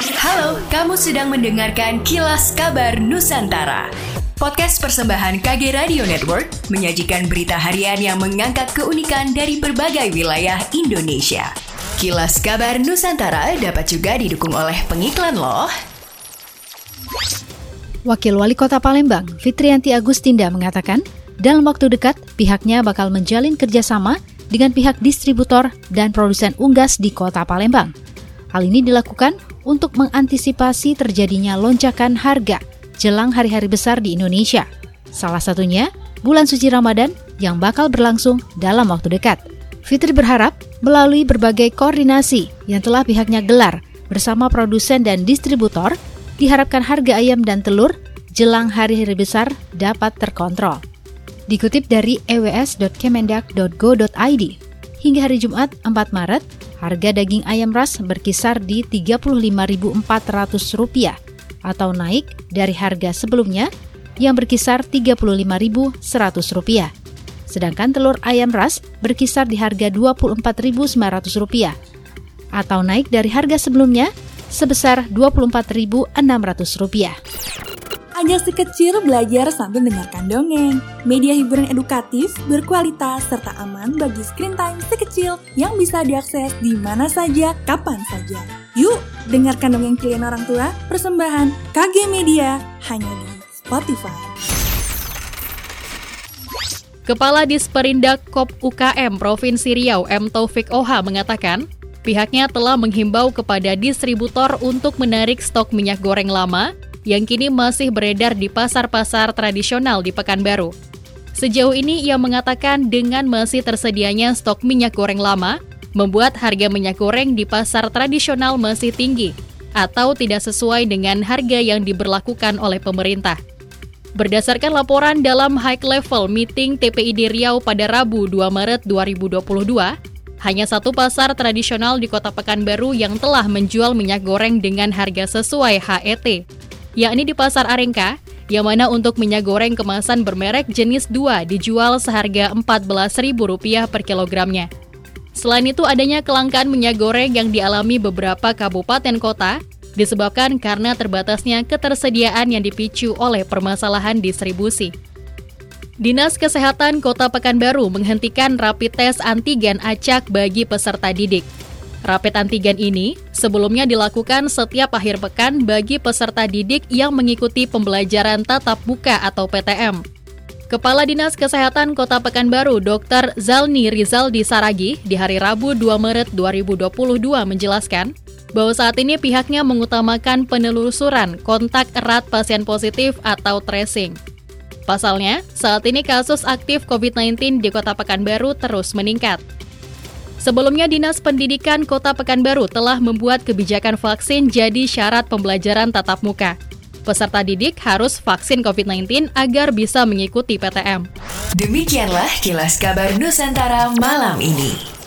Halo, kamu sedang mendengarkan Kilas Kabar Nusantara. Podcast persembahan KG Radio Network menyajikan berita harian yang mengangkat keunikan dari berbagai wilayah Indonesia. Kilas Kabar Nusantara dapat juga didukung oleh pengiklan loh. Wakil Wali Kota Palembang, Fitrianti Agustinda mengatakan, dalam waktu dekat pihaknya bakal menjalin kerjasama dengan pihak distributor dan produsen unggas di Kota Palembang. Hal ini dilakukan untuk mengantisipasi terjadinya lonjakan harga jelang hari-hari besar di Indonesia. Salah satunya bulan suci Ramadan yang bakal berlangsung dalam waktu dekat. Fitri berharap melalui berbagai koordinasi yang telah pihaknya gelar bersama produsen dan distributor, diharapkan harga ayam dan telur jelang hari-hari besar dapat terkontrol. Dikutip dari ews.kemendak.go.id, hingga hari Jumat 4 Maret, Harga daging ayam ras berkisar di Rp35.400 atau naik dari harga sebelumnya yang berkisar Rp35.100. Sedangkan telur ayam ras berkisar di harga Rp24.900 atau naik dari harga sebelumnya sebesar Rp24.600. Ajak si kecil belajar sambil mendengarkan dongeng. Media hiburan edukatif, berkualitas, serta aman bagi screen time si kecil yang bisa diakses di mana saja, kapan saja. Yuk, dengarkan dongeng pilihan orang tua, persembahan KG Media, hanya di Spotify. Kepala Disperindak KOP UKM Provinsi Riau M. Taufik Oha mengatakan, pihaknya telah menghimbau kepada distributor untuk menarik stok minyak goreng lama yang kini masih beredar di pasar-pasar tradisional di Pekanbaru. Sejauh ini ia mengatakan dengan masih tersedianya stok minyak goreng lama, membuat harga minyak goreng di pasar tradisional masih tinggi atau tidak sesuai dengan harga yang diberlakukan oleh pemerintah. Berdasarkan laporan dalam High Level Meeting TPID Riau pada Rabu 2 Maret 2022, hanya satu pasar tradisional di Kota Pekanbaru yang telah menjual minyak goreng dengan harga sesuai HET yakni di Pasar Arengka, yang mana untuk minyak goreng kemasan bermerek jenis 2 dijual seharga Rp14.000 per kilogramnya. Selain itu adanya kelangkaan minyak goreng yang dialami beberapa kabupaten kota disebabkan karena terbatasnya ketersediaan yang dipicu oleh permasalahan distribusi. Dinas Kesehatan Kota Pekanbaru menghentikan rapid test antigen acak bagi peserta didik. Rapid antigen ini sebelumnya dilakukan setiap akhir pekan bagi peserta didik yang mengikuti pembelajaran tatap muka atau PTM. Kepala Dinas Kesehatan Kota Pekanbaru, Dr. Zalni Rizal di Saragi, di hari Rabu 2 Maret 2022 menjelaskan bahwa saat ini pihaknya mengutamakan penelusuran kontak erat pasien positif atau tracing. Pasalnya, saat ini kasus aktif COVID-19 di Kota Pekanbaru terus meningkat. Sebelumnya, Dinas Pendidikan Kota Pekanbaru telah membuat kebijakan vaksin jadi syarat pembelajaran tatap muka. Peserta didik harus vaksin COVID-19 agar bisa mengikuti PTM. Demikianlah kilas kabar Nusantara malam ini.